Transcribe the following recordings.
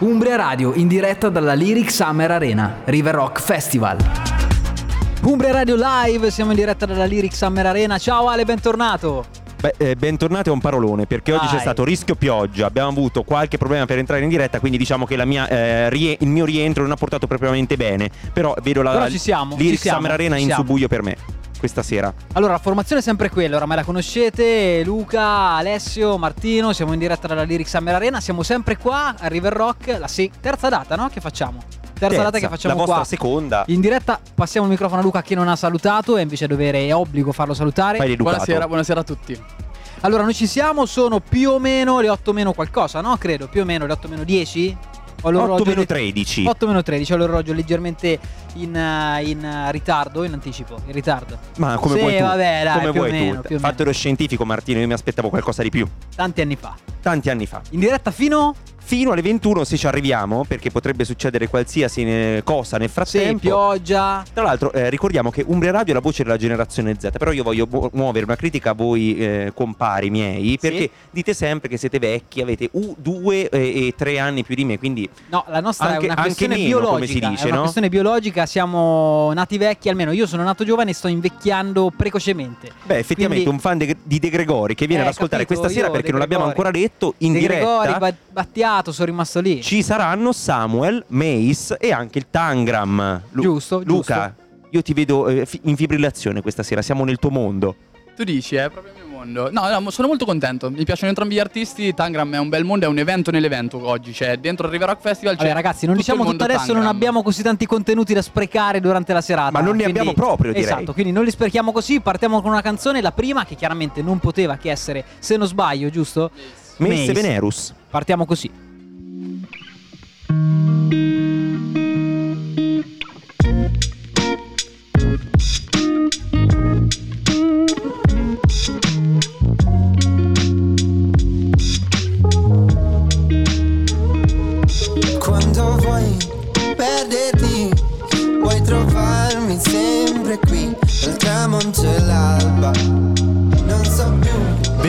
Umbria Radio in diretta dalla Lyric Summer Arena, River Rock Festival. Umbria Radio Live, siamo in diretta dalla Lyric Summer Arena. Ciao Ale, bentornato. Beh, eh, bentornati a un parolone perché oggi Dai. c'è stato rischio pioggia, abbiamo avuto qualche problema per entrare in diretta, quindi diciamo che mia, eh, rie- il mio rientro non ha portato propriamente bene, però vedo la Però ci siamo, Lyric ci siamo, Summer Arena in siamo. subbuglio per me questa sera. Allora, la formazione è sempre quella, oramai la conoscete, Luca, Alessio, Martino, siamo in diretta dalla Lyric Summer Arena, siamo sempre qua a River Rock, la se- terza data, no? Che facciamo? Terza, data che facciamo la vostra qua. seconda. In diretta passiamo il microfono a Luca che non ha salutato e invece è dovere è obbligo farlo salutare. Buonasera, buonasera a tutti. Allora, noi ci siamo, sono più o meno le 8 meno qualcosa, no? Credo, più o meno le 8 meno 10. Ho 8 meno le- 13. 8 meno 13, ho l'orologio leggermente in, eh, in, eh, ritardo, in anticipo, in ritardo. Ma come Sì, vuoi tu? vabbè, dai, come vuoi meno, tu? Fatto lo scientifico Martino, io mi aspettavo qualcosa di più. Tanti anni fa. Tanti anni fa. In diretta fino Fino alle 21 se ci arriviamo, perché potrebbe succedere qualsiasi cosa nel sì, frattempo. pioggia. Tra l'altro eh, ricordiamo che Umbria Radio è la voce della generazione Z, però io voglio mu- muovere una critica a voi eh, compari miei, perché dite sempre che siete vecchi, avete u- due eh, e tre anni più di me, quindi No, la nostra Anche- è una questione meno, biologica. come si dice, è una no? questione biologica, siamo nati vecchi, almeno io sono nato giovane e sto invecchiando precocemente. beh effettivamente Quindi- un fan de- di De Gregori che viene ad ascoltare capito, questa sera perché non l'abbiamo ancora detto in De diretta. Gregori, Ba- Battiato, sono rimasto lì. Ci saranno Samuel, Mace e anche il Tangram. Lu- Giusto, Luca, io ti vedo eh, in fibrillazione questa sera, siamo nel tuo mondo. Tu dici, è proprio il mio mondo. No, no, sono molto contento. Mi piacciono entrambi gli artisti. Tangram è un bel mondo, è un evento nell'evento oggi. Cioè, dentro il River Rock Festival c'è. Vabbè ragazzi, non tutto diciamo tutto adesso, non Tangram. abbiamo così tanti contenuti da sprecare durante la serata. Ma non ne quindi- abbiamo proprio, direi. Esatto, quindi non li sprechiamo così, partiamo con una canzone, la prima che chiaramente non poteva che essere, se non sbaglio, giusto? Mace, Mace. e Venerus. Partiamo così. Trovarmi sempre qui, dal tramonto e l'alba.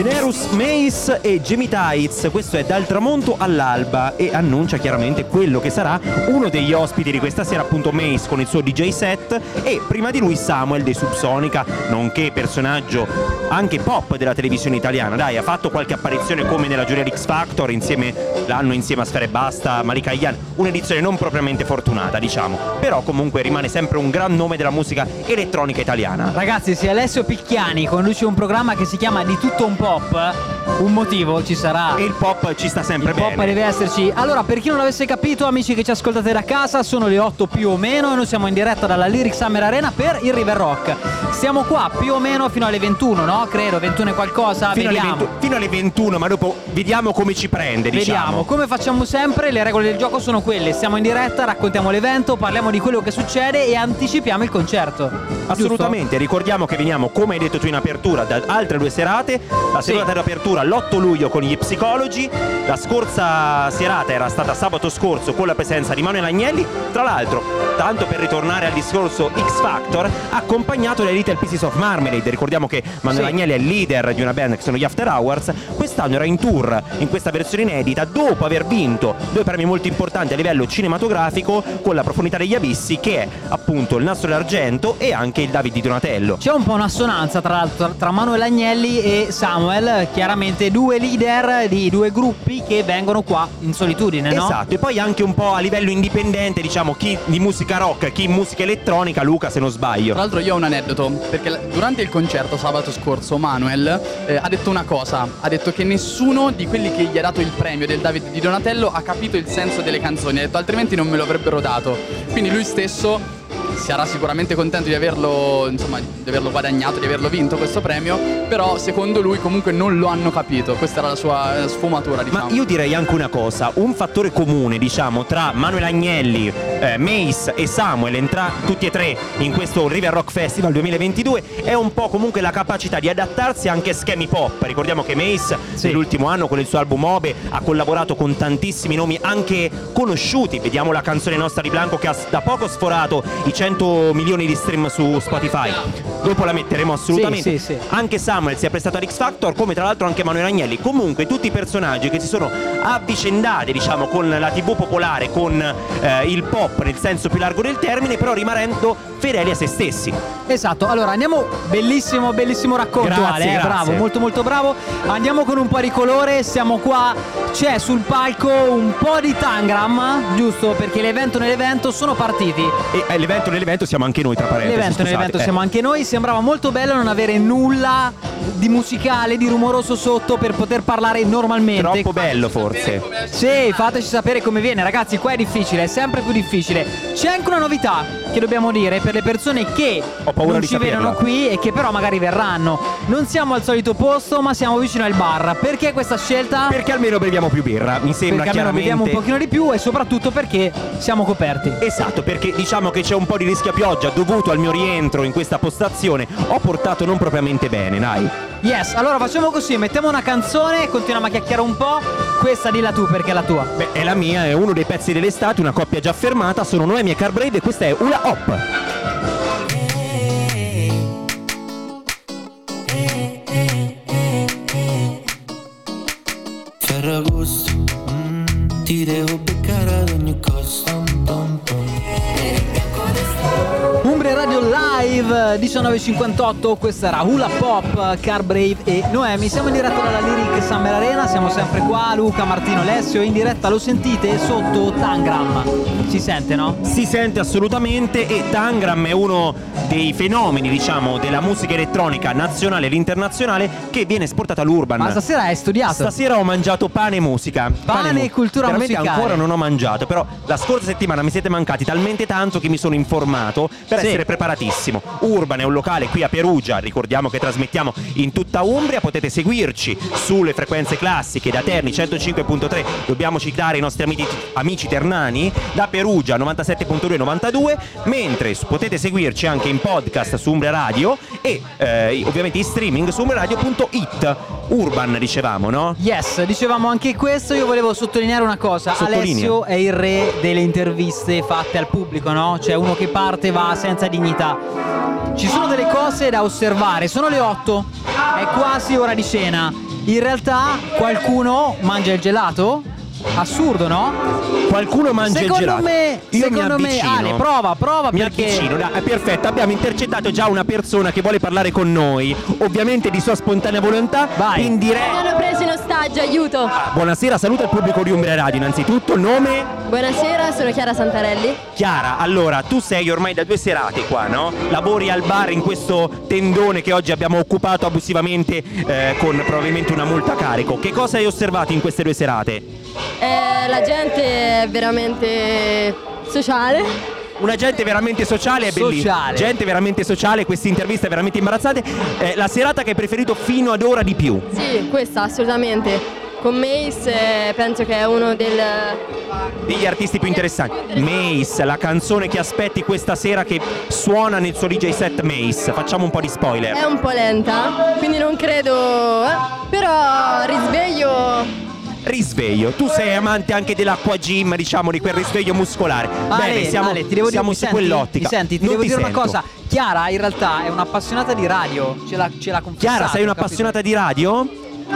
Venerus, Mace e Tights, questo è dal tramonto all'alba e annuncia chiaramente quello che sarà uno degli ospiti di questa sera, appunto Mace con il suo DJ set e prima di lui Samuel dei Subsonica, nonché personaggio anche pop della televisione italiana. Dai, ha fatto qualche apparizione come nella giuria X Factor insieme l'anno insieme a Sfere Basta, Malika Ian, un'edizione non propriamente fortunata, diciamo, però comunque rimane sempre un gran nome della musica elettronica italiana. Ragazzi, se Alessio Picchiani conduce un programma che si chiama Di tutto un skape un motivo ci sarà. E il pop ci sta sempre Il bene. pop deve esserci. Allora, per chi non l'avesse capito, amici che ci ascoltate da casa, sono le 8 più o meno e noi siamo in diretta dalla Lyric Summer Arena per il River Rock. Siamo qua più o meno fino alle 21, no? Credo, 21 e qualcosa. Fino alle, Vediamo. 20 fino alle 21, ma dopo vediamo come ci prende, diciamo. Vediamo, come facciamo sempre, le regole del gioco sono quelle. Siamo in diretta, raccontiamo l'evento, parliamo di quello che succede e anticipiamo il concerto. Assolutamente, ricordiamo che veniamo, come hai detto tu in apertura, da altre due serate. La Sì. serata d'apertura l'8 luglio con gli psicologi. La scorsa serata era stata sabato scorso con la presenza di Manuel Agnelli. Tra l'altro, tanto per ritornare al discorso X Factor, accompagnato dai Little Pieces of Marmalade. Ricordiamo che Manuel Sì. Agnelli è il leader di una band che sono gli After Hours. Quest'anno era in tour in questa versione inedita dopo aver vinto due premi molto importanti a livello cinematografico con La profondità degli abissi, che è appunto il nastro d'argento e anche il David di Donatello. C'è un po' un'assonanza tra l'altro tra Manuel Agnelli e Samuel, chiaramente due leader di due gruppi che vengono qua in solitudine, no? Esatto, e poi anche un po' a livello indipendente, diciamo, chi di musica rock, chi in musica elettronica, Luca se non sbaglio. Tra l'altro io ho un aneddoto, perché durante il concerto sabato scorso Manuel eh, ha detto una cosa, ha detto che nessuno di quelli che gli ha dato il premio del David di Donatello ha capito il senso delle canzoni, ha detto altrimenti non me lo avrebbero dato. Quindi lui stesso sarà sicuramente contento di averlo, insomma, di averlo guadagnato, di averlo vinto questo premio, però secondo lui comunque non lo hanno capito, questa era la sua eh, sfumatura, diciamo. Ma io direi anche una cosa, un fattore comune, diciamo, tra Manuel Agnelli, eh, Mace e Samuel, entra tutti e tre in questo River Rock Festival 2022, è un po' comunque la capacità di adattarsi anche a schemi pop. Ricordiamo che Mace Sì. nell'ultimo anno con il suo album Obe ha collaborato con tantissimi nomi anche conosciuti. Vediamo la canzone nostra di Blanco che ha da poco sforato i 100 100 milioni di stream su Spotify. Dopo la metteremo assolutamente. Sì, sì, sì. Anche Samuel si è prestato all'X Factor, come tra l'altro anche Manuel Agnelli. Comunque tutti i personaggi che si sono avvicendati, diciamo, con la TV popolare, con eh, il pop nel senso più largo del termine, però rimanendo fedeli a se stessi. Esatto, allora andiamo, bellissimo, bellissimo racconto Grazie, Ale, eh, grazie. bravo, molto molto bravo. Andiamo con un po' di colore, siamo qua, c'è sul palco un po' di Tangram, giusto? Perché l'evento nell'evento sono partiti. E eh, l'evento nell'evento siamo anche noi, tra parentesi. L'evento nell'evento Eh. siamo anche noi, sembrava molto bello non avere nulla di musicale, di rumoroso sotto per poter parlare normalmente. Troppo bello forse. Sì, fateci sapere come viene, ragazzi. Qua è difficile, è sempre più difficile. C'è anche una novità che dobbiamo dire per le persone che non ci vedono qui e che però magari verranno. Non siamo al solito posto, ma siamo vicino al bar. Perché questa scelta? Perché almeno beviamo più birra, mi sembra perché almeno chiaramente. beviamo un pochino di più e soprattutto perché siamo coperti. Esatto, perché diciamo che c'è un po' di rischio a pioggia dovuto al mio rientro in questa postazione. Ho portato non propriamente bene, dai. Yes, allora facciamo così, mettiamo una canzone, continuiamo a chiacchierare un po'. Questa dilla tu perché è la tua. Beh, è la mia, è uno dei pezzi dell'estate, una coppia già fermata. Sono Noemi e Carbrave e questa è Ula Hop. 1958, questa era Hula Pop, Car Brave e Noemi. Siamo in diretta dalla Lyric Summer Arena, siamo sempre qua, Luca, Martino, Alessio, in diretta lo sentite sotto Tangram. Si sente, no? Si sente assolutamente e Tangram è uno dei fenomeni, diciamo, della musica elettronica nazionale e internazionale che viene esportata all'urban. Ma stasera hai studiato? Stasera ho mangiato pane e musica. Pane e cultura Veramente musicale. ancora non ho mangiato, però la scorsa settimana mi siete mancati talmente tanto che mi sono informato per Sì. essere preparatissimo. Urban è un locale qui a Perugia, ricordiamo che trasmettiamo in tutta Umbria, potete seguirci sulle frequenze classiche da Terni 105.3, dobbiamo citare i nostri amici, amici ternani, da Perugia 97.2 e 92, mentre potete seguirci anche in podcast su Umbria Radio e eh, ovviamente in streaming su umbriaradio.it. Urban dicevamo, no? Yes, dicevamo anche questo, io volevo sottolineare una cosa, Sottolinea. Alessio è il re delle interviste fatte al pubblico, no? Cioè uno che parte e va senza dignità. Ci sono delle cose da osservare, sono le 8, è quasi ora di cena. In realtà qualcuno mangia il gelato? Assurdo, no? Qualcuno mangia secondo il gelato. me, Io secondo mi me, avvicino. Ale, prova, prova Mi perché avvicino, è perfetto, abbiamo intercettato già una persona che vuole parlare con noi, ovviamente di sua spontanea volontà, Vai. in Mi diretta. hanno preso in ostaggio, aiuto! Buonasera, saluta il pubblico di Umbria Radio, innanzitutto, nome? Buonasera, sono Chiara Santarelli. Chiara, allora tu sei ormai da due serate qua, no? Lavori al bar in questo tendone che oggi abbiamo occupato abusivamente eh, con probabilmente una multa a carico. Che cosa hai osservato in queste due serate? Eh, la gente è veramente sociale. Una gente veramente sociale è bellissima. Sociale. Gente veramente sociale, queste interviste veramente imbarazzate. Eh, la serata che hai preferito fino ad ora di più. Sì, questa assolutamente. Con Mace eh, penso che è uno del... degli artisti più interessanti. Mace, la canzone che aspetti questa sera che suona nel suo DJ set Mace. Facciamo un po' di spoiler. è un po' lenta, quindi non credo... eh, però risveglio... Risveglio. Tu sei amante anche dell'acqua gym, diciamo, di quel risveglio muscolare. Ale, Bene, siamo, Ale, ti devo siamo dire, su senti? quell'ottica. Mi senti? Ti Non devo dire sento. una cosa. Chiara in realtà è un'appassionata di radio, ce l'ha, ce l'ha confessato. Chiara, sei capito? un'appassionata di radio?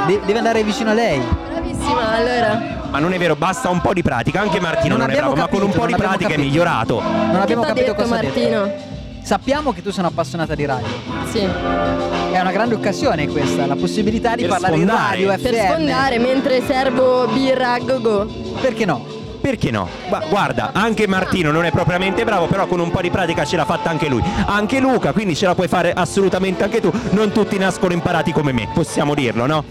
De- deve andare vicino a lei. Bravissima, allora... Ma non è vero, basta un po' di pratica. Anche Martino non, è abbiamo bravo, ma con un capito, po' di non pratica è capito. migliorato. Non abbiamo che capito detto cosa ha detto. Martino? Sappiamo che tu sei un'appassionata di radio. Sì. È una grande occasione questa, la possibilità di Per parlare sfondare. di radio, FM. Per sfondare mentre servo birra a go-go. Perché no? Perché no? Ma guarda, anche Martino non è propriamente bravo, però con un po' di pratica ce l'ha fatta anche lui. Anche Luca, quindi ce la puoi fare assolutamente anche tu. Non tutti nascono imparati come me, possiamo dirlo, no?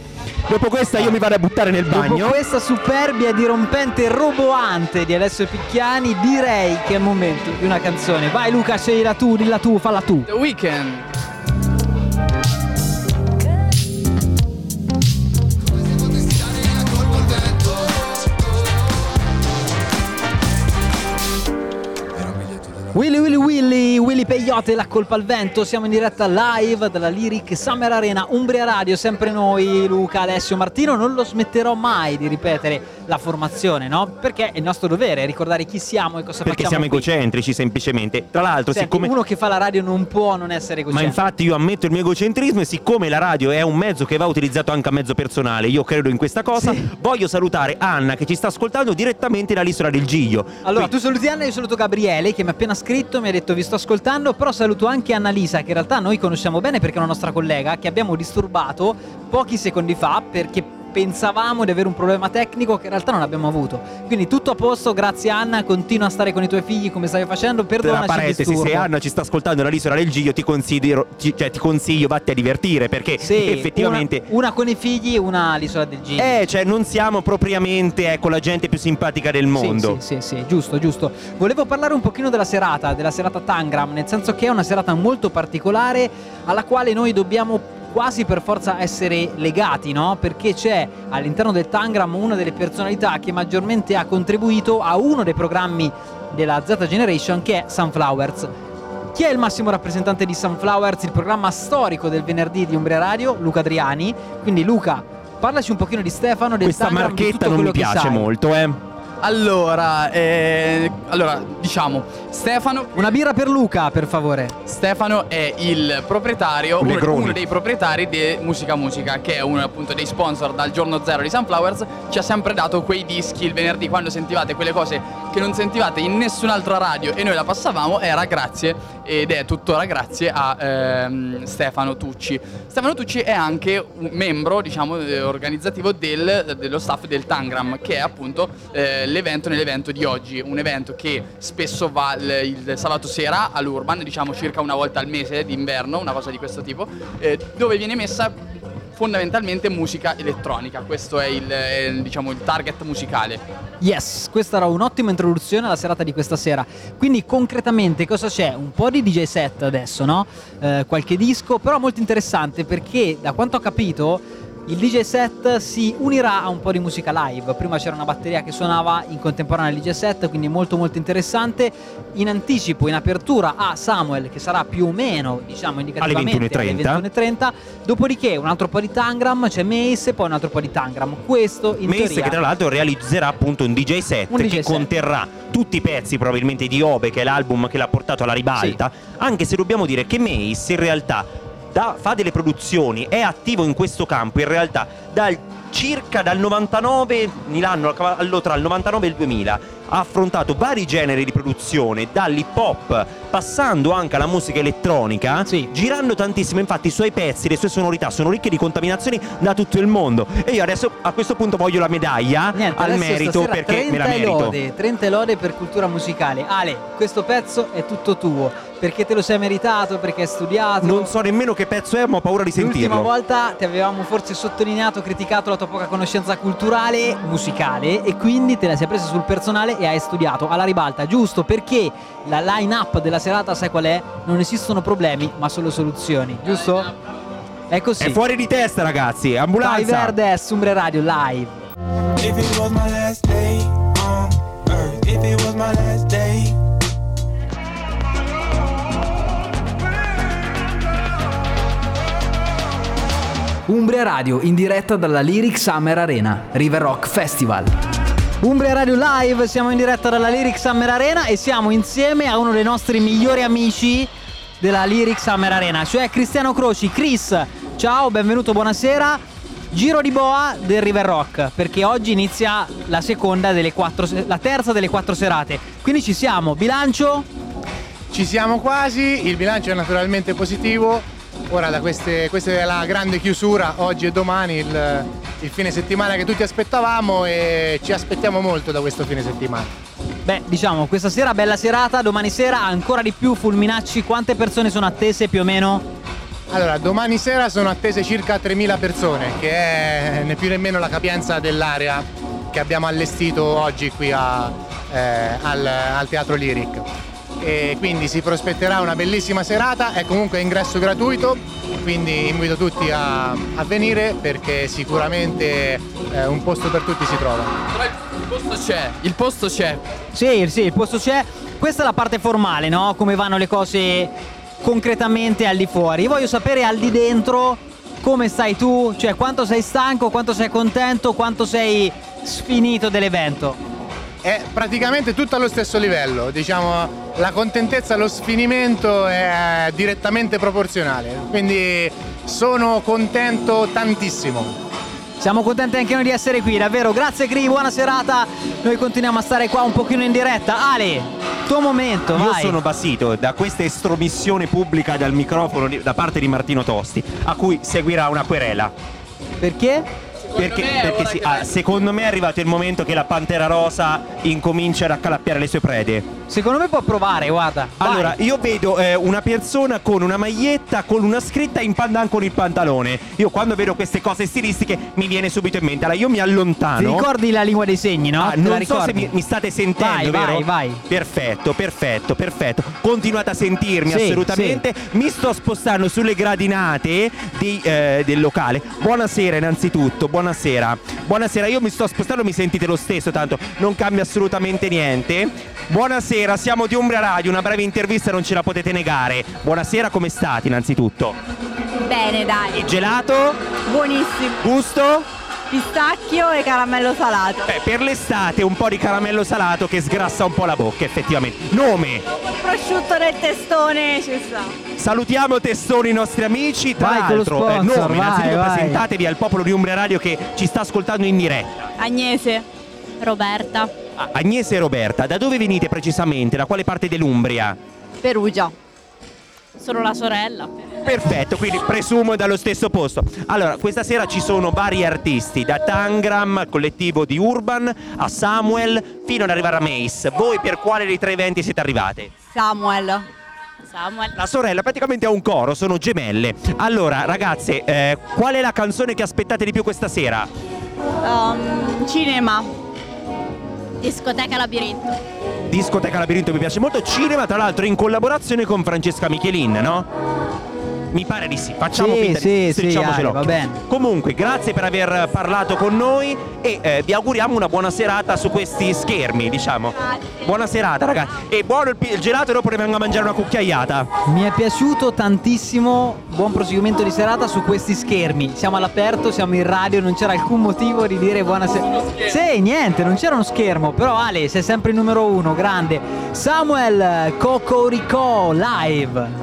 Dopo questa io mi vado a buttare nel Dopo bagno. questa superbia dirompente roboante di Alessio Picchiani, direi che è il momento di una canzone. Vai Luca, sceglila tu, dilla tu, falla tu. The Weeknd. Willy Willy Willy, Willy Peyote, la colpa al vento. Siamo in diretta live dalla Lyric Summer Arena, Umbria Radio, sempre noi, Luca, Alessio, Martino. Non lo smetterò mai di ripetere la formazione, no? Perché è il nostro dovere ricordare chi siamo e cosa Perché facciamo siamo qui. egocentrici semplicemente. Tra l'altro, Senti, siccome uno che fa la radio non può non essere Ma egocentrico. infatti io ammetto il mio egocentrismo e siccome la radio è un mezzo che va utilizzato anche a mezzo personale, io credo in questa cosa, Sì. voglio salutare Anna che ci sta ascoltando direttamente dall'isola del Giglio. Allora, Qui- tu saluti Anna, io saluto Gabriele che mi ha appena scritto, mi ha detto vi sto ascoltando, però saluto anche Annalisa che in realtà noi conosciamo bene perché è una nostra collega che abbiamo disturbato pochi secondi fa perché pensavamo di avere un problema tecnico che in realtà non abbiamo avuto. Quindi tutto a posto, grazie Anna, continua a stare con i tuoi figli come stavi facendo, tra perdonaci il parentesi, se Anna ci sta ascoltando dall'isola del Giglio, ti considero, ti, cioè, ti consiglio, vatti a divertire perché Sì, effettivamente. una, una con i figli una all'isola del Giglio. Eh, cioè, non siamo propriamente ecco, la gente più simpatica del mondo. Sì, sì, sì, sì, giusto, giusto. Volevo parlare un pochino della serata, della serata Tangram, nel senso che è una serata molto particolare alla quale noi dobbiamo quasi per forza essere legati, no? Perché c'è all'interno del Tangram una delle personalità che maggiormente ha contribuito a uno dei programmi della Z Generation che è Sunflowers. Chi è il massimo rappresentante di Sunflowers, il programma storico del venerdì di Umbria Radio? Luca Adriani. Quindi Luca, parlaci un pochino di Stefano, del Questa Tangram, marchetta non mi piace molto, eh. Allora, eh, allora, diciamo, Stefano Una birra per Luca, per favore. Stefano è il proprietario, Un uno, uno dei proprietari di Musica Musica, che è uno appunto dei sponsor dal giorno zero di Sunflowers. Ci ha sempre dato quei dischi il venerdì quando sentivate quelle cose che non sentivate in nessun'altra radio e noi la passavamo. Era grazie ed è tuttora grazie a ehm, Stefano Tucci. Stefano Tucci è anche un membro, diciamo, organizzativo del- dello staff del Tangram, che è appunto eh, l'evento nell'evento di oggi. Un evento che spesso va il, il sabato sera all'Urban, diciamo circa una volta al mese d'inverno, una cosa di questo tipo, eh, dove viene messa fondamentalmente musica elettronica. Questo è il, è, diciamo, il target musicale. Yes, questa era un'ottima introduzione alla serata di questa sera. Quindi concretamente cosa c'è? Un po' di DJ set adesso, no? Eh, qualche disco, però molto interessante perché da quanto ho capito il DJ set si unirà a un po' di musica live. Prima c'era una batteria che suonava in contemporanea al DJ set, quindi molto molto interessante. In anticipo, in apertura a Samuel che sarà più o meno, diciamo, indicativamente 21.30. alle 21.30. Dopodiché un altro po' di Tangram, c'è Mace e poi un altro po' di Tangram. Questo in Mace teoria che tra l'altro realizzerà appunto un DJ set Un DJ che set. conterrà tutti i pezzi probabilmente di Obe che è l'album che l'ha portato alla ribalta anche se dobbiamo dire che Mace in realtà da- fa delle produzioni è attivo in questo campo in realtà dal circa dal 99 Milano cavallo tra il 99 e il 2000 ha affrontato vari generi di produzione dall'hip hop passando anche alla musica elettronica Sì. girando tantissimo infatti i suoi pezzi le sue sonorità sono ricche di contaminazioni da tutto il mondo e io adesso a questo punto voglio la medaglia Niente, al merito perché me la 30 merito. Lode, 30 lode per cultura musicale. Ale, questo pezzo è tutto tuo. Perché te lo sei meritato, perché hai studiato. Non so nemmeno che pezzo è, ma ho paura di L'ultima sentirlo. volta ti avevamo forse sottolineato, criticato la tua poca conoscenza culturale, musicale e quindi te la sei presa sul personale e hai studiato alla ribalta, giusto? Perché la line up della serata sai qual è? Non esistono problemi, ma solo soluzioni, giusto? È così. È fuori di testa, ragazzi. Dai Ambulanza. Verde, Sumbre Radio Live. If it was my last day on earth, if it was my last day. Umbria Radio in diretta dalla Lyric Summer Arena, River Rock Festival. Umbria Radio Live, siamo in diretta dalla Lyric Summer Arena e siamo insieme a uno dei nostri migliori amici della Lyric Summer Arena, cioè Cristiano Croci. Chris, ciao, benvenuto, buonasera. Giro di boa del River Rock, perché oggi inizia la seconda delle quattro, la terza delle quattro serate. Quindi ci siamo, bilancio? Ci siamo quasi, il bilancio è naturalmente positivo. Ora da queste, questa è la grande chiusura, oggi e domani il, il fine settimana che tutti aspettavamo e ci aspettiamo molto da questo fine settimana. Beh, diciamo, questa sera bella serata, domani sera ancora di più fulminacci. Quante persone sono attese più o meno? Allora, domani sera sono attese circa 3.000 persone, che è né più nemmeno la capienza dell'area che abbiamo allestito oggi qui a- eh, al, al Teatro Lyric. E quindi si prospetterà una bellissima serata, è comunque ingresso gratuito, quindi invito tutti a, a venire perché sicuramente eh, un posto per tutti si trova. Però il posto c'è, il posto c'è. Sì, sì, il posto c'è. Questa è la parte formale, no? Come vanno le cose concretamente al di fuori. Io voglio sapere al di dentro come stai tu, cioè quanto sei stanco, quanto sei contento, quanto sei sfinito dell'evento. È praticamente tutto allo stesso livello, diciamo la contentezza allo sfinimento è direttamente proporzionale, quindi sono contento tantissimo. Siamo contenti anche noi di essere qui, davvero. Grazie Cri, buona serata. Noi continuiamo a stare qua un pochino in diretta. Ale, tuo momento, Io vai. sono basito da questa estromissione pubblica dal microfono da parte di Martino Tosti, a cui seguirà una querela. Perché? Perché, perché sì, ah, secondo me è arrivato il momento che la Pantera Rosa incomincia ad accalappiare le sue prede. Secondo me può provare, guarda. Vai. Allora, io vedo eh, una persona con una maglietta con una scritta in pandan con il pantalone. Io quando vedo queste cose stilistiche mi viene subito in mente. Allora, io mi Ti allontano. ricordi la lingua dei segni, no? Ah, Te non so se mi, mi state sentendo, Vai, vero? vai, vai. Perfetto, perfetto, perfetto. Continuate a sentirmi Sì, assolutamente. Mi sto spostando sulle gradinate di, eh, del locale. Buonasera innanzitutto, buonasera. Buonasera, io mi sto spostando, mi sentite lo stesso, tanto non cambia assolutamente niente. Buonasera, siamo di Umbria Radio, una breve intervista non ce la potete negare. Buonasera, come state innanzitutto? Bene, dai. Gelato? Buonissimo. Gusto? Pistacchio e caramello salato. Beh, per l'estate un po' di caramello salato che sgrassa un po' la bocca, effettivamente. Nome? Prosciutto nel testone ci sta. Salutiamo testoni i nostri amici. Tra Vai con lo l'altro, eh, sponsor, nome, vai, innanzitutto vai. presentatevi al popolo di Umbria Radio che ci sta ascoltando in diretta. Agnese. Roberta. Ah, Agnese e Roberta, da dove venite precisamente? Da quale parte dell'Umbria? Perugia. Sono la sorella. Perfetto, quindi presumo dallo stesso posto. Allora, questa sera ci sono vari artisti, da Tangram, collettivo di Urban, a Samuel, fino ad arrivare a Mace. Voi per quale dei tre eventi siete arrivate? Samuel. Samuel. La sorella praticamente ha un coro, sono gemelle. Allora, ragazze, eh, qual è la canzone che aspettate di più questa sera? Um, cinema. Discoteca Labirinto. Discoteca Labirinto mi piace molto, cinema tra l'altro in collaborazione con Francesca Michelin, no? Mi pare di sì, facciamo Sì, finta sì, di sì, va bene. Comunque, grazie per aver parlato con noi e eh, vi auguriamo una buona serata su questi schermi, diciamo. Grazie. Buona serata, ragazzi. E buono il, il gelato e dopo ne vengo a mangiare una cucchiaiata. Mi è piaciuto tantissimo, buon proseguimento di serata su questi schermi. Siamo all'aperto, siamo in radio, non c'era alcun motivo di dire buonasera. Sì, niente, non c'era uno schermo, però Ale, sei sempre il numero uno, grande. Samuel Cocorico live.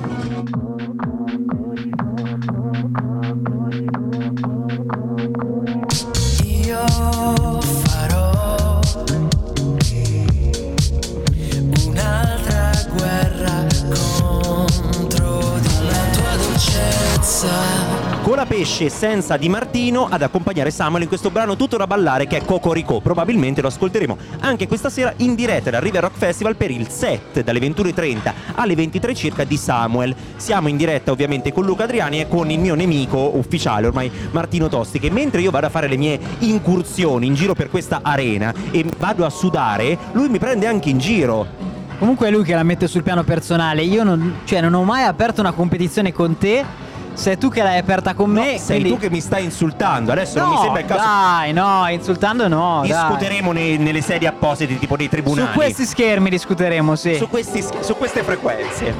Pesce senza Di Martino ad accompagnare Samuel in questo brano tutto da ballare che è Cocorico. Probabilmente lo ascolteremo anche questa sera in diretta dal River Rock Festival per il set dalle 21.30 alle 23 circa di Samuel. Siamo in diretta ovviamente con Luca Adriani e con il mio nemico ufficiale ormai Martino Tosti che mentre io vado a fare le mie incursioni in giro per questa arena e vado a sudare, lui mi prende anche in giro. Comunque è lui che la mette sul piano personale. Io non, cioè, non ho mai aperto una competizione con te. Sei tu che l'hai aperta con me. Sei quindi- tu che mi stai insultando, adesso non mi No, sembra il caso. Dai, no, insultando no. Discuteremo nei- nelle sedie apposite tipo dei tribunali. Su questi schermi discuteremo, sì. su, questi- su queste frequenze.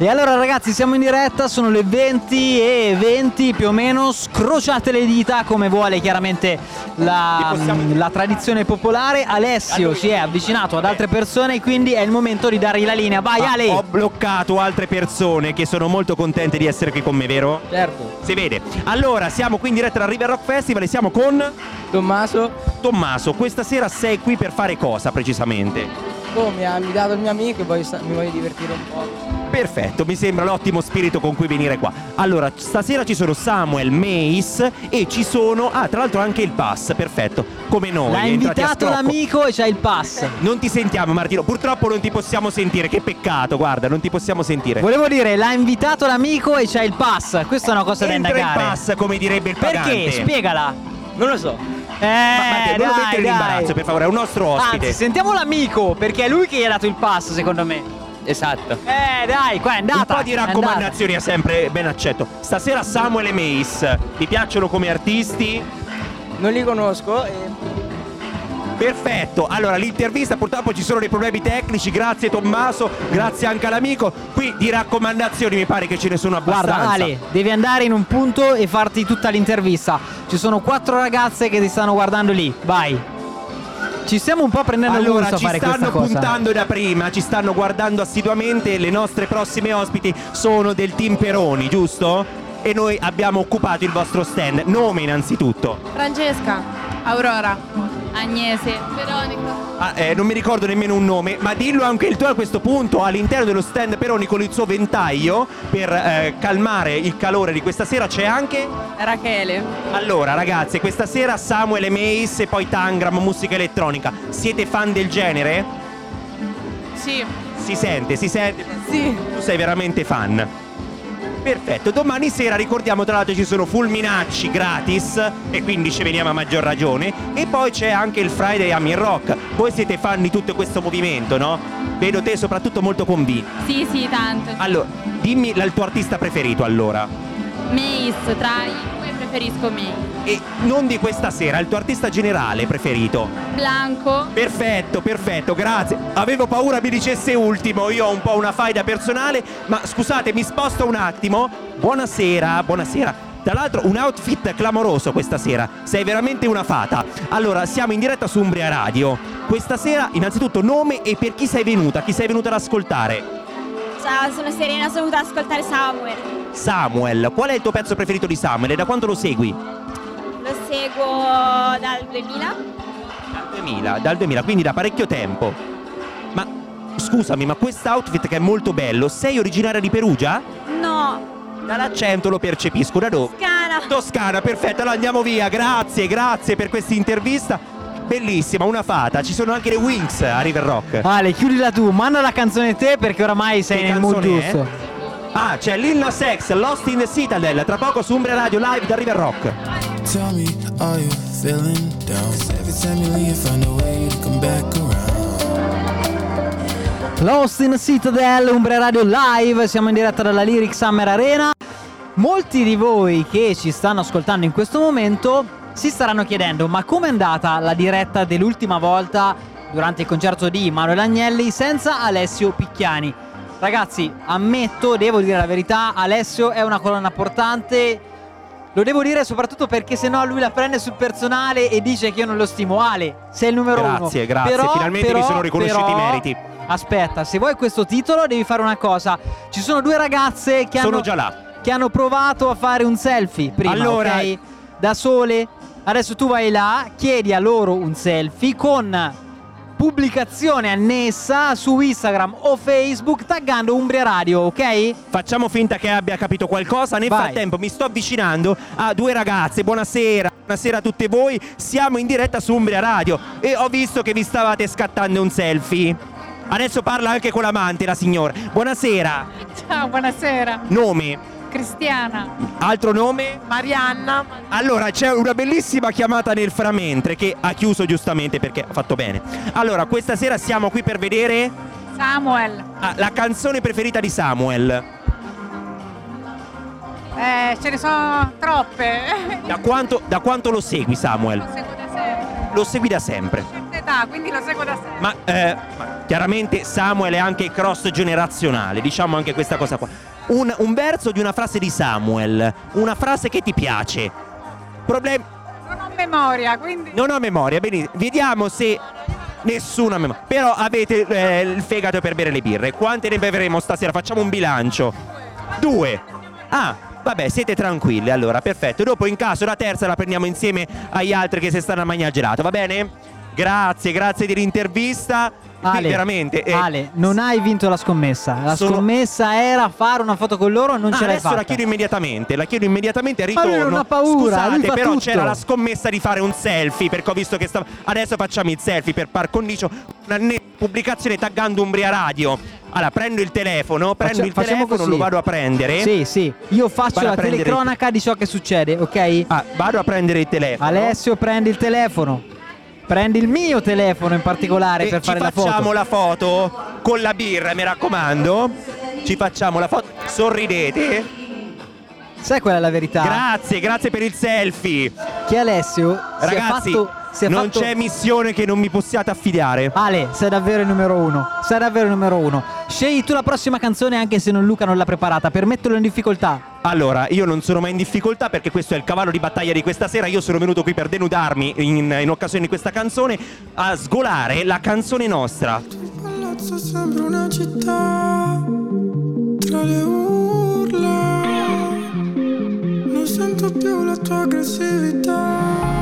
E allora ragazzi siamo in diretta, sono le 20 e 20 più o meno, scrociate le dita come vuole chiaramente la, la tradizione popolare. Alessio si è avvicinato ad altre persone quindi è il momento di dargli la linea. Vai Ah, Ale! Ho bloccato altre persone che sono molto contente di essere qui con me, vero? Certo. Si vede. Allora, siamo qui in diretta dal River Rock Festival e siamo con Tommaso, Tommaso. Questa sera sei qui per fare cosa precisamente? oh, mi ha invitato il mio amico e voglio sta- mi voglio divertire un po'. Perfetto, mi sembra l'ottimo spirito con cui venire qua. Allora, stasera ci sono Samuel, Mace e ci sono. Ah, tra l'altro anche il pass, perfetto. Come noi. L'ha invitato l'amico e c'ha il pass. Non ti sentiamo, Martino. Purtroppo non ti possiamo sentire. Che peccato, guarda, non ti possiamo sentire. Volevo dire, l'ha invitato l'amico e c'ha il pass. Questa è una cosa da Entra in indagare. pass, come direbbe il pagante. Perché? Spiegala. Non lo so. Eh, Ma, Matteo, non lo dai, mettere in dai. imbarazzo, per favore, è un nostro ospite. Anzi, sentiamo l'amico, perché è lui che gli ha dato il pass, secondo me. Esatto. Eh, dai, qua è andata. Un po' di raccomandazioni è sempre ben accetto. Stasera Samuel e Mace, vi piacciono come artisti? Non li conosco e Perfetto, allora l'intervista purtroppo ci sono dei problemi tecnici, grazie Tommaso, grazie anche all'amico. Qui di raccomandazioni mi pare che ce ne sono abbastanza. Guarda Ale, devi andare in un punto e farti tutta l'intervista. Ci sono quattro ragazze che ti stanno guardando lì. Vai. Ci stiamo un po' prendendo il Allora, gusto a ci fare stanno questa cosa. puntando da prima, ci stanno guardando assiduamente. Le nostre prossime ospiti sono del team Peroni, giusto? E noi abbiamo occupato il vostro stand. Nome innanzitutto. Francesca. Aurora. Agnese. Veronica. Ah, eh, non mi ricordo nemmeno un nome, ma dillo anche il tuo a questo punto all'interno dello stand Peroni con il suo ventaglio per eh, calmare il calore di questa sera c'è anche Rachele. Allora ragazze, questa sera Samuel e Mace e poi Tangram, musica elettronica. Siete fan del genere? Sì. Si sente, si sente. Sì. Tu sei veramente fan. Perfetto, domani sera ricordiamo tra l'altro ci sono fulminacci gratis e quindi ci veniamo a maggior ragione e poi c'è anche il Friday Amin Rock. Voi siete fan di tutto questo movimento, no? Vedo te soprattutto molto convinto. Sì, sì, tanto. Allora, dimmi il tuo artista preferito allora. Mace, tra i preferisco Mace. E non di questa sera, il tuo artista generale preferito. Blanco. Perfetto, perfetto, grazie. Avevo paura mi dicesse ultimo, io ho un po' una faida personale, ma scusate, mi sposto un attimo. Buonasera, buonasera. Tra l'altro un outfit clamoroso questa sera, sei veramente una fata. Allora, siamo in diretta su Umbria Radio. Questa sera, innanzitutto, nome e per chi sei venuta, chi sei venuta ad ascoltare. Ciao, sono Serena, sono venuta ad ascoltare Samuel. Samuel, qual è il tuo pezzo preferito di Samuel e da quanto lo segui? Lo seguo dal 2000. Dal 2000, dal 2000, quindi da parecchio tempo. Ma scusami, ma quest'outfit che è molto bello, sei originaria di Perugia? No, Dall'accento lo percepisco, da dove? Scana. Toscana, perfetto, allora andiamo via, grazie, grazie per questa intervista. Bellissima, una fata, ci sono anche le Wings a River Rock. Ale, chiudila tu, manda la canzone te perché oramai sei Che nel mood giusto. Ah, c'è Lil Nas X, Lost in the Citadel, tra poco su Umbria Radio Live da River Rock. Tell me, are you feeling down? every time you leave, find a way to come back around. Lost in Citadel, Umbria Radio Live, siamo in diretta dalla Lyric Summer Arena. Molti di voi che ci stanno ascoltando in questo momento si staranno chiedendo ma com'è andata la diretta dell'ultima volta durante il concerto di Manuel Agnelli senza Alessio Picchiani? Ragazzi, ammetto, devo dire la verità, Alessio è una colonna portante. Lo devo dire soprattutto perché sennò lui la prende sul personale e dice che io non lo stimo. Ale, sei il numero uno. Grazie, grazie, Però- finalmente mi però- sono riconosciuti però- i meriti. Aspetta, se vuoi questo titolo devi fare una cosa. Ci sono due ragazze che hanno che hanno provato a fare un selfie prima, Allora- ok? Da sole. Adesso tu vai là, chiedi a loro un selfie con pubblicazione annessa su Instagram o Facebook taggando Umbria Radio, ok? Facciamo finta che abbia capito qualcosa. Nel Vai. frattempo mi sto avvicinando a due ragazze. Buonasera, buonasera a tutte voi. Siamo in diretta su Umbria Radio e ho visto che vi stavate scattando un selfie. Adesso parla anche con l'amante, la signora. Buonasera. Ciao, buonasera. Nome? Cristiana. Altro nome? Marianna. Allora, c'è una bellissima chiamata nel framentre che ha chiuso giustamente perché ha fatto bene. Allora, questa sera siamo qui per vedere Samuel. ah, la canzone preferita di Samuel. Eh, ce ne sono troppe. Da quanto, da quanto lo segui, Samuel? Lo seguo da sempre. Lo segui da sempre. Età, quindi lo seguo da sempre. Ma, eh, ma chiaramente Samuel è anche cross generazionale, diciamo anche questa cosa qua. Un, un verso di una frase di Samuel, una frase che ti piace. Problem- Non ho memoria, quindi. non ho memoria, benissimo. Vediamo se nessuna memoria. Però avete eh, il fegato per bere le birre. Quante ne beveremo stasera? Facciamo un bilancio. Due. Ah, vabbè, siete tranquilli. Allora, perfetto. Dopo in caso la terza la prendiamo insieme agli altri che si stanno a mangiare gelato, va bene? Grazie, grazie dell'intervista. Ale, veramente. eh, Ale, non hai vinto la scommessa. La Sono- scommessa era fare una foto con loro, non Ah, ce l'hai adesso fatta. la chiedo immediatamente, la chiedo immediatamente e Ma ritorno. non ha paura, Scusate, però tutto. c'era la scommessa di fare un selfie perché ho visto che stava. Adesso facciamo il selfie per par condicio. Una ne- pubblicazione taggando Umbria Radio. Allora, prendo il telefono, prendo Faccia- il telefono, così. lo vado a prendere. Sì, sì. Io faccio la telecronaca di ciò che succede, ok? Ah, vado a prendere il telefono. Alessio prendi il telefono. Prendi il mio telefono in particolare E per ci fare la facciamo foto. la foto con la birra, mi raccomando. Ci facciamo la foto. Sorridete. Sai qual è la verità? Grazie, grazie per il selfie. che Alessio si è Ragazzi, fatto si è non fatto- c'è missione che non mi possiate affidare. Ale, sei davvero il numero uno. Sei davvero il numero uno. Scegli tu la prossima canzone anche se non Luca non l'ha preparata per metterlo in difficoltà. Allora, io non sono mai in difficoltà perché questo è il cavallo di battaglia di questa sera. Io sono venuto qui per denudarmi in, in occasione di questa canzone a sgolare la canzone nostra. palazzo sembra una città tra le urla non sento più la tua aggressività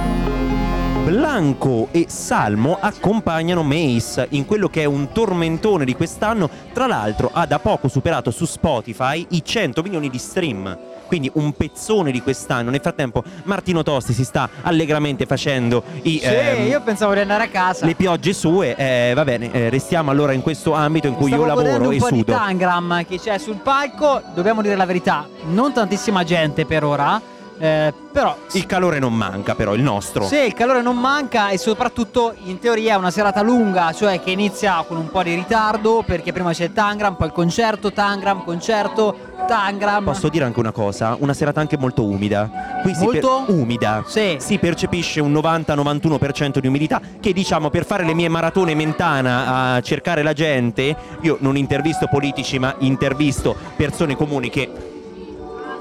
Blanco e Salmo accompagnano Mace in quello che è un tormentone di quest'anno. Tra l'altro ha da poco superato su Spotify i 100 milioni di stream. Quindi un pezzone di quest'anno. Nel frattempo Martino Tosti si sta allegramente facendo i, Sì, ehm, io pensavo di andare a casa. le piogge sue. Eh, va bene, eh, restiamo allora in questo ambito in cui Stavo io lavoro e un po' di sudo. Tangram che c'è sul palco. Dobbiamo dire la verità, non tantissima gente per ora. Eh, però Il calore non manca, però, il nostro. Sì, il calore non manca e soprattutto in teoria è una serata lunga, cioè che inizia con un po' di ritardo perché prima c'è il Tangram, poi il concerto, Tangram, concerto, Tangram. Posso dire anche una cosa? Una serata anche molto umida. Qui Molto? per- umida. Sì. Si percepisce un 90-91% di umidità che diciamo per fare le mie maratone mentana a cercare la gente, io non intervisto politici ma intervisto persone comuni che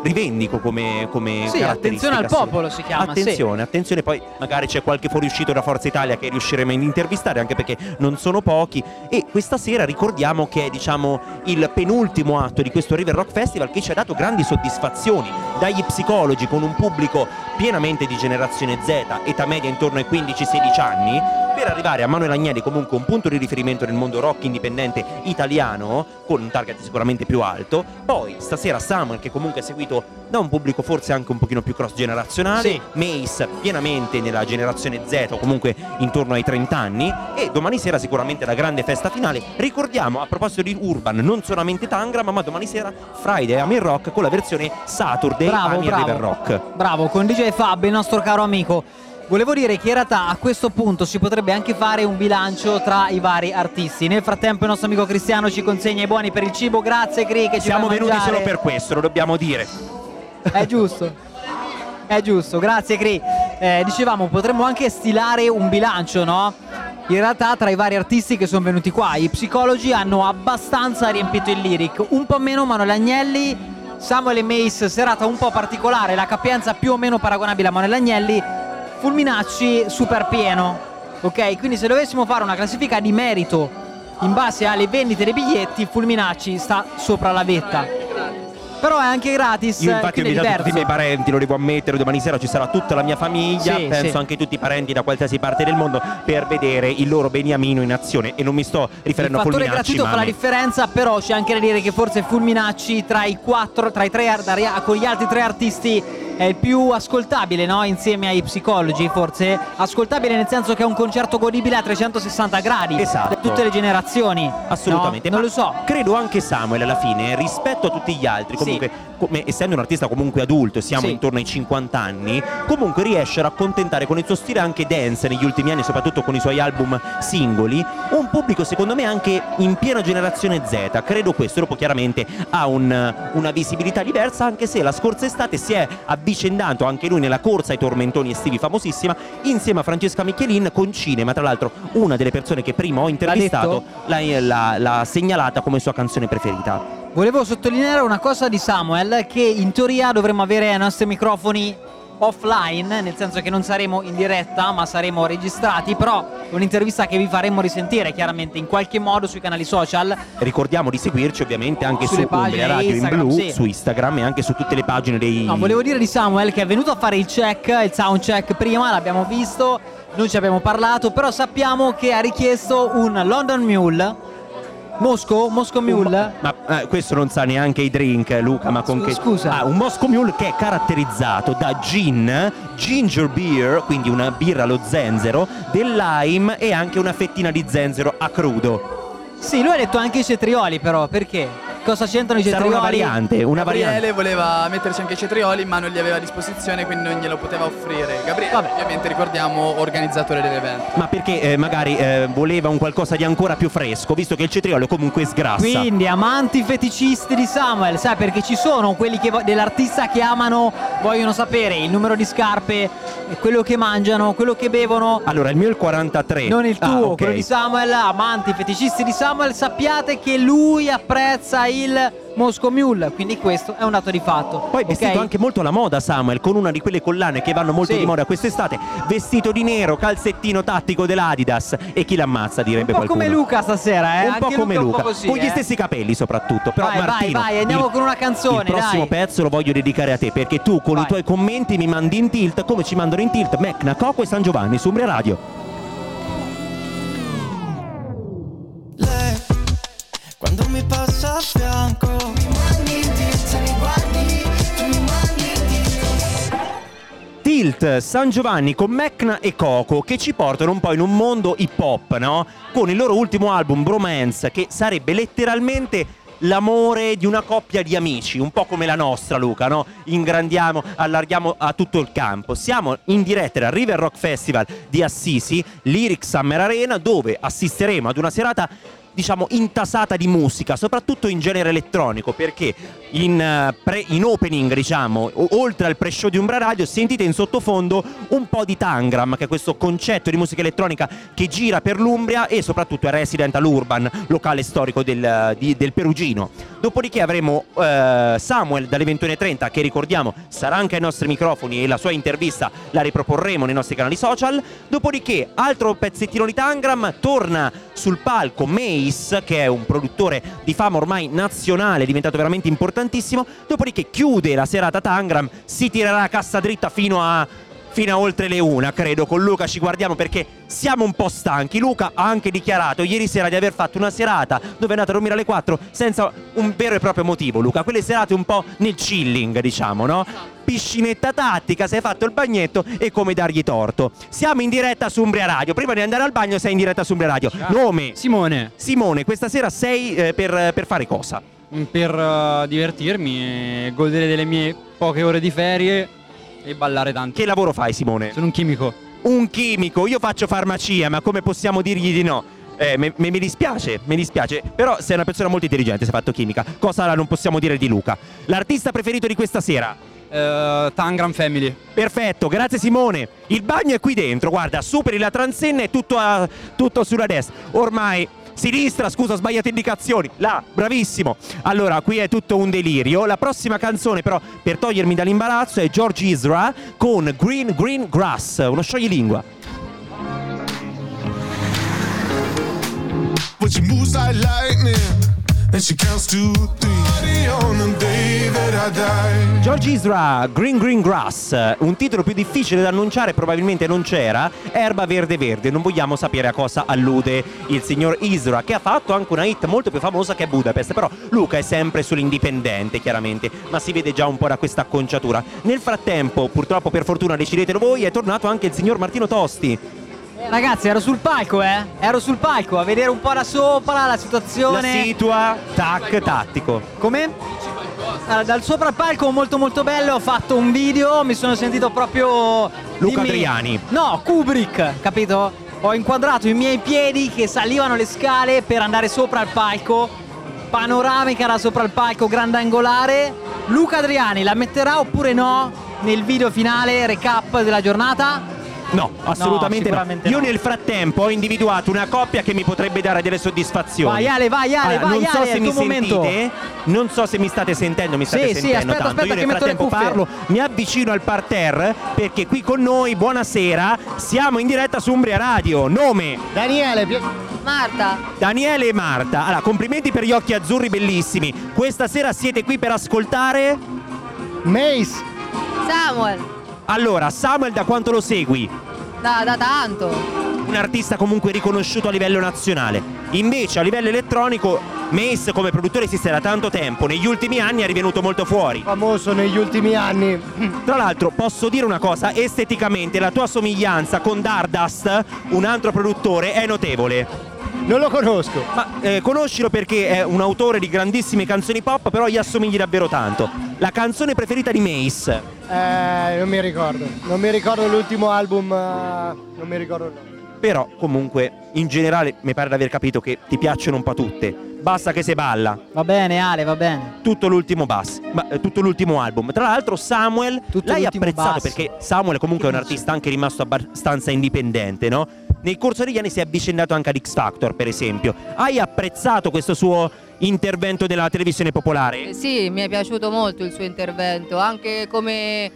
rivendico come, come Sì, caratteristica, attenzione al sì. popolo si chiama, sì. Attenzione, attenzione, poi magari c'è qualche fuoriuscito da Forza Italia che riusciremo a intervistare anche perché non sono pochi e questa sera ricordiamo che è diciamo il penultimo atto di questo River Rock Festival che ci ha dato grandi soddisfazioni dagli psicologi con un pubblico pienamente di generazione Z, età media intorno ai 15-16 anni, per arrivare a Manuel Agnelli comunque un punto di riferimento nel mondo rock indipendente italiano con un target sicuramente più alto. Poi stasera Samuel che comunque è seguito da un pubblico forse anche un pochino più cross generazionale, Sì. Mace pienamente nella generazione Z o comunque intorno ai 30 anni e domani sera sicuramente la grande festa finale. Ricordiamo a proposito di Urban non solamente Tangram ma domani sera Friday Amir Rock con la versione Saturday Bravo, Amir bravo. River Rock. Bravo, con DJ Fab, il nostro caro amico. Volevo dire che in realtà a questo punto si potrebbe anche fare un bilancio tra i vari artisti. Nel frattempo il nostro amico Cristiano ci consegna i buoni per il cibo. Grazie Cri che ci Siamo venuti mangiare. solo per questo, lo dobbiamo dire. È giusto. È giusto, grazie Cri. Eh, dicevamo, potremmo anche stilare un bilancio, no? In realtà tra i vari artisti che sono venuti qua, i psicologi hanno abbastanza riempito il lyric, un po' meno Manuel Agnelli, Samuel e Mace, serata un po' particolare, la capienza più o meno paragonabile a Manuel Agnelli, Fulminacci super pieno, ok? Quindi se dovessimo fare una classifica di merito in base alle vendite dei biglietti, Fulminacci sta sopra la vetta. Però è anche gratis, Io infatti ho invitato tutti i miei parenti, lo devo ammettere, domani sera ci sarà tutta la mia famiglia, Sì, penso sì. anche tutti i parenti da qualsiasi parte del mondo per vedere il loro beniamino in azione e non mi sto riferendo Il a fattore Fulminacci gratuito ma fa a la differenza, però c'è anche da dire che forse Fulminacci tra i quattro, tra i tre con gli altri tre artisti è il più ascoltabile, no? Insieme ai psicologi, forse. Ascoltabile nel senso che è un concerto godibile a 360 gradi. Esatto. Da tutte le generazioni. Assolutamente, No? Non lo so. Credo anche Samuel alla fine, rispetto a tutti gli altri, comunque, come- essendo un artista comunque adulto, siamo Sì. intorno ai 50 anni, comunque riesce a raccontentare con il suo stile anche dance negli ultimi anni, soprattutto con i suoi album singoli, un pubblico secondo me anche in piena generazione Z. Credo questo, dopo chiaramente ha un- una visibilità diversa, anche se la scorsa estate si è avvicendato anche lui nella corsa ai tormentoni estivi famosissima, insieme a Francesca Michelin con Cinema, tra l'altro una delle persone che prima ho intervistato l'ha, l'ha- l'ha segnalata come sua canzone preferita. Volevo sottolineare una cosa di Samuel, che in teoria dovremmo avere ai nostri microfoni offline, nel senso che non saremo in diretta, ma saremo registrati, però è un'intervista che vi faremo risentire chiaramente in qualche modo sui canali social. Ricordiamo di seguirci ovviamente anche Sulle su Umbria Radio in Instagram, blu, sì. su Instagram e anche su tutte le pagine dei... No, volevo dire di Samuel che è venuto a fare il check, il sound check prima, l'abbiamo visto, non ci abbiamo parlato, però sappiamo che ha richiesto un London Mule. Moscow? Moscow Mule? Ma eh, questo non sa neanche i drink, Luca, ma con Scu- che... scusa. Ah, un Moscow Mule che è caratterizzato da gin, ginger beer, quindi una birra allo zenzero, del lime e anche una fettina di zenzero a crudo. Sì, lui ha detto anche i cetrioli però, perché? Cosa c'entrano i Sarà cetrioli? una variante, una Gabriele variante. voleva metterci anche i cetrioli, ma non li aveva a disposizione, quindi non glielo poteva offrire. Gabriele, ovviamente ricordiamo, organizzatore dell'evento. Ma perché eh, magari eh, voleva un qualcosa di ancora più fresco, visto che il cetriolo comunque sgrassa. Quindi amanti feticisti di Samuel, sai perché ci sono quelli che vo- dell'artista che amano, vogliono sapere il numero di scarpe, quello che mangiano, quello che bevono. Allora, il mio è il 43. Non il Ah, tuo, ok. quello di Samuel, amanti feticisti di Samuel, sappiate che lui apprezza il Moscow Mule, quindi questo è un dato di fatto. Poi vestito anche molto alla moda Samuel, con una di quelle collane che vanno molto Sì. di moda quest'estate, vestito di nero, calzettino tattico dell'Adidas e chi l'ammazza direbbe Un po' qualcuno. come Luca stasera, eh? Un po' come Luca, po' così, con gli eh? stessi capelli soprattutto. Però Vai, vai, Martino, vai, andiamo il- con una canzone, Il prossimo dai. pezzo lo voglio dedicare a te perché tu con i tuoi commenti mi mandi in tilt come ci mandano in tilt Mecna, Coco e San Giovanni su Umbria Radio. A fianco Mi mandi in tilt, mi guardi Tu mi mandi tilt San Giovanni con Mecna e Coco che ci portano un po' in un mondo hip hop, no? Con il loro ultimo album Bromance che sarebbe letteralmente l'amore di una coppia di amici, un po' come la nostra Luca, no? Ingrandiamo, allarghiamo a tutto il campo. Siamo in diretta dal River Rock Festival di Assisi, Lyric Summer Arena, dove assisteremo ad una serata diciamo intasata di musica, soprattutto in genere elettronico, perché in, eh, pre- in opening, diciamo, oltre al pre-show di Umbra Radio, sentite in sottofondo un po' di Tangram, che è questo concetto di musica elettronica che gira per l'Umbria e soprattutto è resident all'Urban, locale storico del, di- del Perugino. Dopodiché avremo eh, Samuel dalle 21.30, che ricordiamo sarà anche ai nostri microfoni e la sua intervista la riproporremo nei nostri canali social. Dopodiché, altro pezzettino di Tangram, torna sul palco Mace, che è un produttore di fama ormai nazionale, diventato veramente importantissimo. Dopodiché chiude la serata Tangram, si tirerà a cassa dritta fino a fino a oltre le una, credo. Con Luca ci guardiamo perché siamo un po' stanchi. Luca ha anche dichiarato ieri sera di aver fatto una serata dove è andato a dormire alle 4 senza un vero e proprio motivo, Luca. Quelle serate un po' nel chilling, diciamo, no? Piscinetta tattica, sei fatto il bagnetto e come dargli torto. Siamo in diretta su Umbria Radio. Prima di andare al bagno sei in diretta su Umbria Radio. Nome? Simone. Simone, questa sera sei eh, per, per fare cosa? Per eh, divertirmi e godere delle mie poche ore di ferie e ballare tanto. Che lavoro fai, Simone? Sono un chimico. Un chimico, io faccio farmacia, ma come possiamo dirgli di no? Eh, me- mi dispiace, mi dispiace. Però sei una persona molto intelligente, se hai fatto chimica. Cosa non possiamo dire di Luca? L'artista preferito di questa sera? Eh, Tangram Family. Perfetto, grazie Simone. Il bagno è qui dentro, guarda, superi la transenna e tutto, a- tutto sulla destra. Ormai. Sinistra, scusa, ho sbagliato indicazioni. Là, bravissimo. Allora, qui è tutto un delirio. La prossima canzone, però, per togliermi dall'imbarazzo, è George Isra con Green Green Grass, uno scioglilingua. Lightning, and she counts to three. On the day that I die. George Isra, Green Green Grass, un titolo più difficile da annunciare, probabilmente non c'era, Erba Verde Verde, non vogliamo sapere a cosa allude il signor Isra, che ha fatto anche una hit molto più famosa che è Budapest, però Luca è sempre sull'indipendente, chiaramente, ma si vede già un po' da questa acconciatura. Nel frattempo, purtroppo per fortuna decidetelo voi, è tornato anche il signor Martino Tosti. Ragazzi, ero sul palco, eh? Ero sul palco a vedere un po' da sopra la situazione. La situa, tac, tattico. Come? Allora, dal sopra il palco molto molto bello, ho fatto un video, mi sono sentito proprio Luca dimmi- Adriani. No, Kubrick, capito? Ho inquadrato i miei piedi che salivano le scale per andare sopra il palco. Panoramica da sopra il palco, grandangolare. Luca Adriani la metterà oppure no nel video finale recap della giornata? No, assolutamente no. sicuramente Io no. nel frattempo ho individuato una coppia che mi potrebbe dare delle soddisfazioni. Vai, Ale, vai, Ale, Allora, vai, non so Ale, se mi momento. sentite, non so se mi state sentendo, mi state Sì, sì, sentendo aspetta, tanto. aspetta Io nel frattempo parlo, mi avvicino al parterre perché qui con noi, buonasera, siamo in diretta su Umbria Radio. Nome? Daniele, Marta. Daniele e Marta. Allora, complimenti per gli occhi azzurri bellissimi. Questa sera siete qui per ascoltare Mace. Samuel. Allora, Samuel da quanto lo segui? Da, da tanto. un artista comunque riconosciuto a livello nazionale. Invece a livello elettronico Mace come produttore esiste da tanto tempo, negli ultimi anni è rivenuto molto fuori. Famoso negli ultimi anni. Tra l'altro posso dire una cosa, esteticamente la tua somiglianza con Dardust, un altro produttore, è notevole. Non lo conosco. Ma eh, conoscilo perché è un autore di grandissime canzoni pop, però gli assomigli davvero tanto. La canzone preferita di Mace? Eh, non mi ricordo. Non mi ricordo l'ultimo album. eh, non mi ricordo il nome. Però comunque in generale mi pare di aver capito che ti piacciono un po' tutte. Basta che se balla. Va bene Ale, va bene. Tutto l'ultimo bass, ma, eh, tutto l'ultimo album. Tra l'altro Samuel l'hai l'ultimo apprezzato bass. perché Samuel comunque è un artista anche rimasto abbastanza indipendente, no? Nel corso degli anni si è avvicendato anche ad X Factor, per esempio. Hai apprezzato questo suo intervento della televisione popolare? Eh, Sì, mi è piaciuto molto il suo intervento, anche come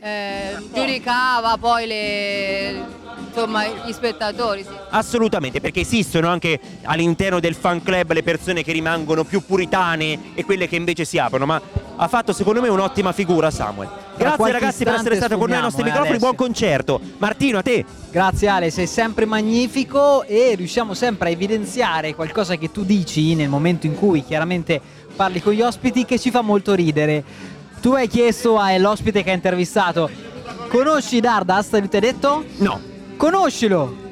eh, giudicava poi le, insomma, gli spettatori. sì. Assolutamente, perché esistono anche all'interno del fan club le persone che rimangono più puritane e quelle che invece si aprono, ma ha fatto secondo me un'ottima figura Samuel. Grazie ragazzi per essere stato con noi ai nostri eh, microfoni, buon Alessio. concerto. Martino, a te. Grazie Ale, sei sempre magnifico e riusciamo sempre a evidenziare qualcosa che tu dici nel momento in cui chiaramente parli con gli ospiti che ci fa molto ridere. Tu hai chiesto all'ospite che ha intervistato, conosci Dardust? Lui ti ha detto? No. Conoscilo!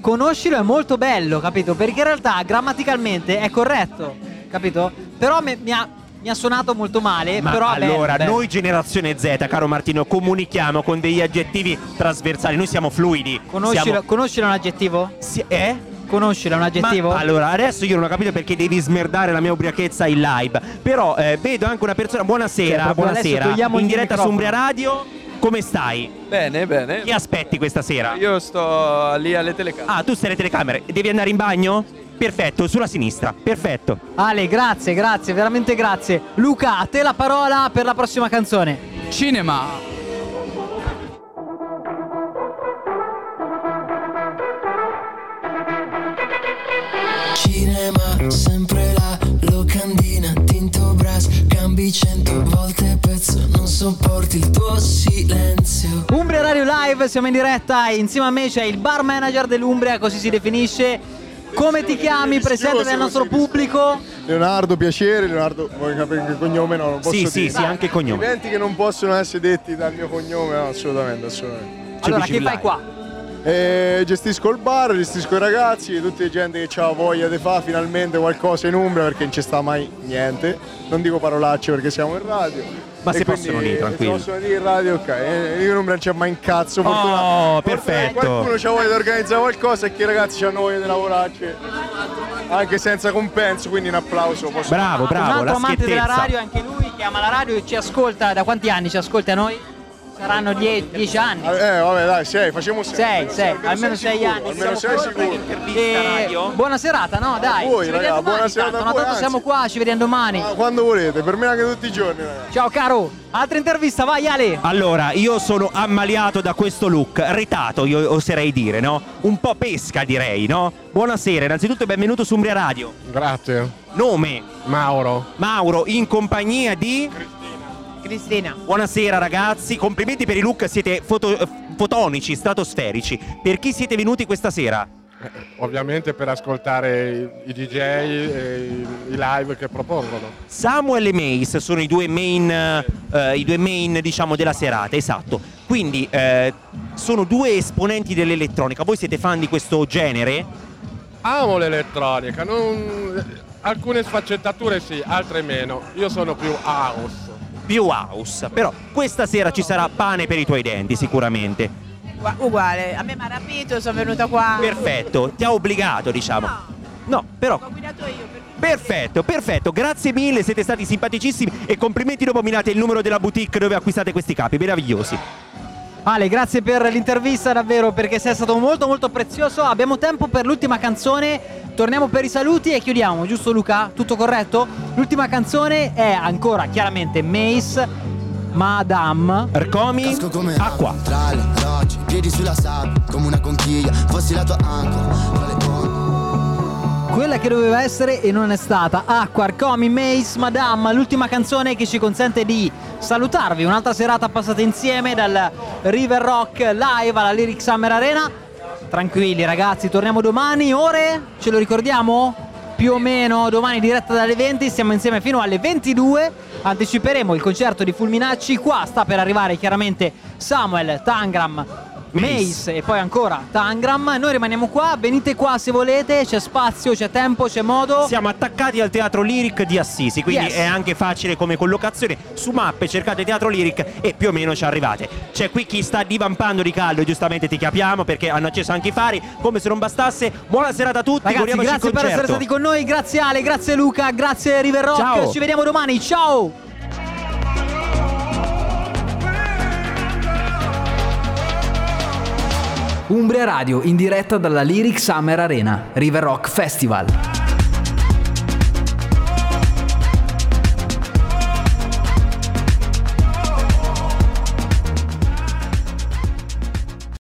Conoscilo è molto bello, capito? Perché in realtà grammaticalmente è corretto, capito? Però mi, mi ha, mi ha suonato molto male, Ma però allora, bello. noi generazione Z, caro Martino, comunichiamo con degli aggettivi trasversali, noi siamo fluidi. Conoscilo, siamo- un aggettivo? eh? Conoscilo è un aggettivo? Ma allora, adesso io non ho capito perché devi smerdare la mia ubriachezza in live. Però eh, vedo anche una persona. Cioè, Buonasera, adesso buonasera. In diretta su. Umbria Radio. Come stai? Bene, bene. Chi aspetti questa sera? Io sto lì alle telecamere. Ah, tu sei alle telecamere. Devi andare in bagno? Perfetto, sulla sinistra. Perfetto. Ale, grazie, grazie, veramente grazie. Luca, a te la parola per la prossima canzone. Cinema. Cinema, sempre la locandina, tinto brass, cambi cento volte pezzo, non sopporti il tuo silenzio. Umbria Radio Live, siamo in diretta e insieme a me c'è il bar manager dell'Umbria, così si definisce. Come ti chiami? Presente del nostro pubblico. Leonardo, piacere. Leonardo, vuoi capire il cognome? No, non posso Sì, dire. sì, sì, anche il cognome. Eventi che non possono essere detti dal mio cognome, no, assolutamente, assolutamente. Allora, che fai qua? Eh, gestisco il bar, gestisco i ragazzi, tutta gente che ha voglia di fare finalmente qualcosa in Umbria perché non ci sta mai niente. Non dico parolacce perché siamo in radio. Ma E si possono dire, tranquilli. Si possono dire in radio, ok. Io in Umbria non c'è mai un cazzo. Oh, fortuna- perfetto. Qualcuno ha voglia di organizzare qualcosa e che i ragazzi hanno voglia di lavorarci anche senza compenso, quindi un applauso. Posso Bravo, Un bravo, altro la amante della radio, anche lui che ama la radio e ci ascolta. Da quanti anni ci ascolta a noi? Saranno die- dieci anni. Eh, vabbè, dai, sei, facciamo sei. Sei, sei, almeno sei sicuro, anni. Almeno Siamo sei pronti. sicuro. E buona serata, no? Dai, voi, ci raga, vediamo buona serata a no? voi, Tanto siamo qua, ci vediamo domani. Ma quando volete, per me anche tutti i giorni, ragazzi. Ciao caro, altra intervista, vai Ale. Allora, io sono ammaliato da questo look, retato, io oserei dire, no? Un po' pesca, direi, no? Buonasera, innanzitutto benvenuto su Umbria Radio. Grazie. Nome? Mauro. Mauro, in compagnia di... Cristina. Buonasera ragazzi, complimenti per i look, siete foto- eh, fotonici, stratosferici. Per chi siete venuti questa sera? Ovviamente per ascoltare i, DJ e i, i live che propongono. Samuel e Mace sono i due main, eh, i due main diciamo, della serata, esatto. Quindi eh, sono due esponenti dell'elettronica. Voi siete fan di questo genere? Amo l'elettronica, non- alcune sfaccettature sì, altre meno. Io sono più house. Più house. Però questa sera ci sarà pane per i tuoi denti, sicuramente. Ua- Uguale, a me mi ha rapito, sono venuta qua. Perfetto, ti ha obbligato, diciamo. No, però. Ho guidato io. Perfetto, perfetto, grazie mille, siete stati simpaticissimi e complimenti dopo mi date il numero della boutique dove acquistate questi capi, meravigliosi. Ale, grazie per l'intervista davvero perché sei stato molto molto prezioso. Abbiamo tempo per l'ultima canzone. Torniamo per i saluti e chiudiamo, giusto Luca? Tutto corretto? L'ultima canzone è ancora chiaramente Mace, Madame. Arcomi, acqua. Tra le rocce, piedi sulla sabbia, come una conchiglia, fossi la tua ancora. Quella che doveva essere e non è stata. Acqua, Arcomi, Mace, Madame, l'ultima canzone che ci consente di salutarvi. Un'altra serata passata insieme dal River Rock live alla Lyric Summer Arena. Tranquilli ragazzi, torniamo domani. Ore? Ce lo ricordiamo? Più o meno domani diretta dalle 20, siamo insieme fino alle 22. Anticiperemo il concerto di Fulminacci. Qua sta per arrivare chiaramente Samuel Tangram Mace e poi ancora Tangram. Noi rimaniamo qua, venite qua se volete, c'è spazio, c'è tempo, c'è modo. Siamo attaccati al teatro Lyric di Assisi, quindi Yes. è anche facile come collocazione. Su mappe cercate teatro Lyric e più o meno ci arrivate. C'è qui chi sta divampando di caldo e giustamente ti capiamo perché hanno acceso anche i fari. Come se non bastasse, buona serata a tutti. Ragazzi, godiamoci grazie per essere concerto. stati con noi, grazie Ale, grazie Luca, grazie River Rock. Ciao. Ci vediamo domani, ciao! Umbria Radio in diretta dalla Lyric Summer Arena, River Rock Festival.